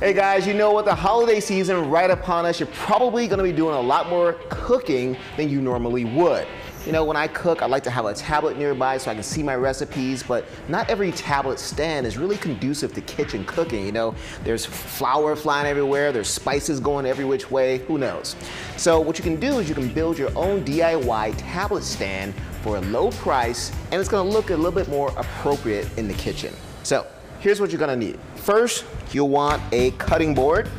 Hey guys, you know what? The holiday season right upon us, you're probably gonna be doing a lot more cooking than you normally would. You know, when I cook, I like to have a tablet nearby so I can see my recipes, but not every tablet stand is really conducive to kitchen cooking. You know, there's flour flying everywhere, there's spices going every which way, who knows? So what you can do is you can build your own DIY tablet stand for a low price, and it's gonna look a little bit more appropriate in the kitchen. So here's what you're gonna need. First, you'll want a cutting board,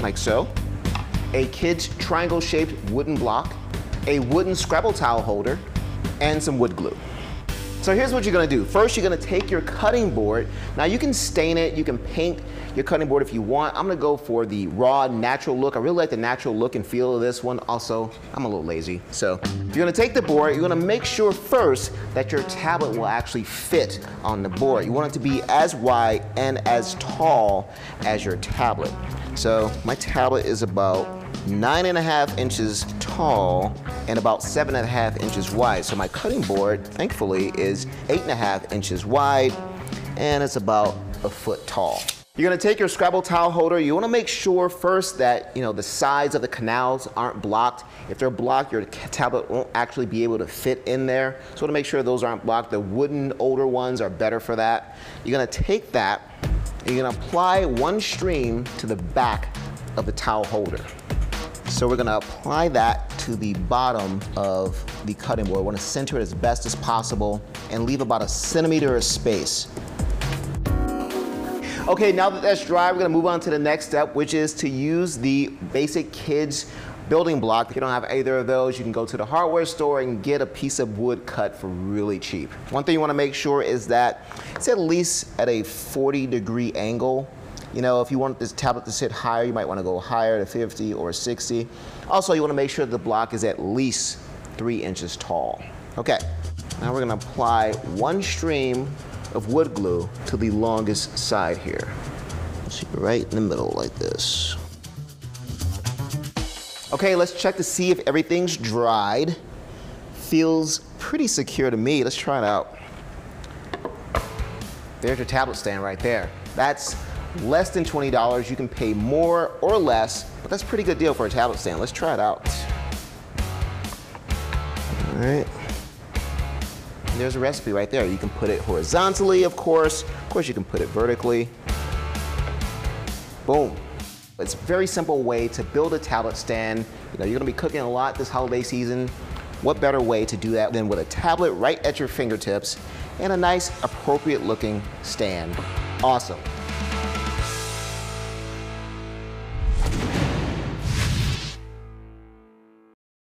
like so, a kid's triangle shaped wooden block, a wooden Scrabble towel holder, and some wood glue. So here's what you're gonna do. First, you're gonna take your cutting board. Now you can stain it, you can paint your cutting board if you want. I'm gonna go for the raw, natural look. I really like the natural look and feel of this one. Also, I'm a little lazy. So if you're gonna take the board, you're gonna make sure first that your tablet will actually fit on the board. You want it to be as wide and as tall as your tablet. So my tablet is about nine and a half inches tall and about seven and a half inches wide. So my cutting board, thankfully, is eight and a half inches wide and it's about a foot tall. You're gonna take your Scrabble towel holder. You wanna make sure first that you know the sides of the canals aren't blocked. If they're blocked, your tablet won't actually be able to fit in there. So to make sure those aren't blocked, the wooden older ones are better for that. You're gonna take that and you're gonna apply one stream to the back of the towel holder. So we're gonna apply that to the bottom of the cutting board. We wanna center it as best as possible and leave about a centimeter of space. Okay, now that that's dry, we're gonna move on to the next step, which is to use the basic kids building block. If you don't have either of those, you can go to the hardware store and get a piece of wood cut for really cheap. One thing you wanna make sure is that it's at least at a 40 degree angle. You know, if you want this tablet to sit higher, you might wanna go higher to 50 or 60. Also, you wanna make sure the block is at least three inches tall. Okay, now we're gonna apply one stream of wood glue to the longest side here. See, right in the middle like this. Okay, let's check to see if everything's dried. Feels pretty secure to me. Let's try it out. There's your tablet stand right there. That's less than $20. You can pay more or less, but that's a pretty good deal for a tablet stand. Let's try it out. All right. And there's a recipe right there. You can put it horizontally, of course. Of course, you can put it vertically. Boom. It's a very simple way to build a tablet stand. You know, you're gonna be cooking a lot this holiday season. What better way to do that than with a tablet right at your fingertips and a nice, appropriate looking stand. Awesome.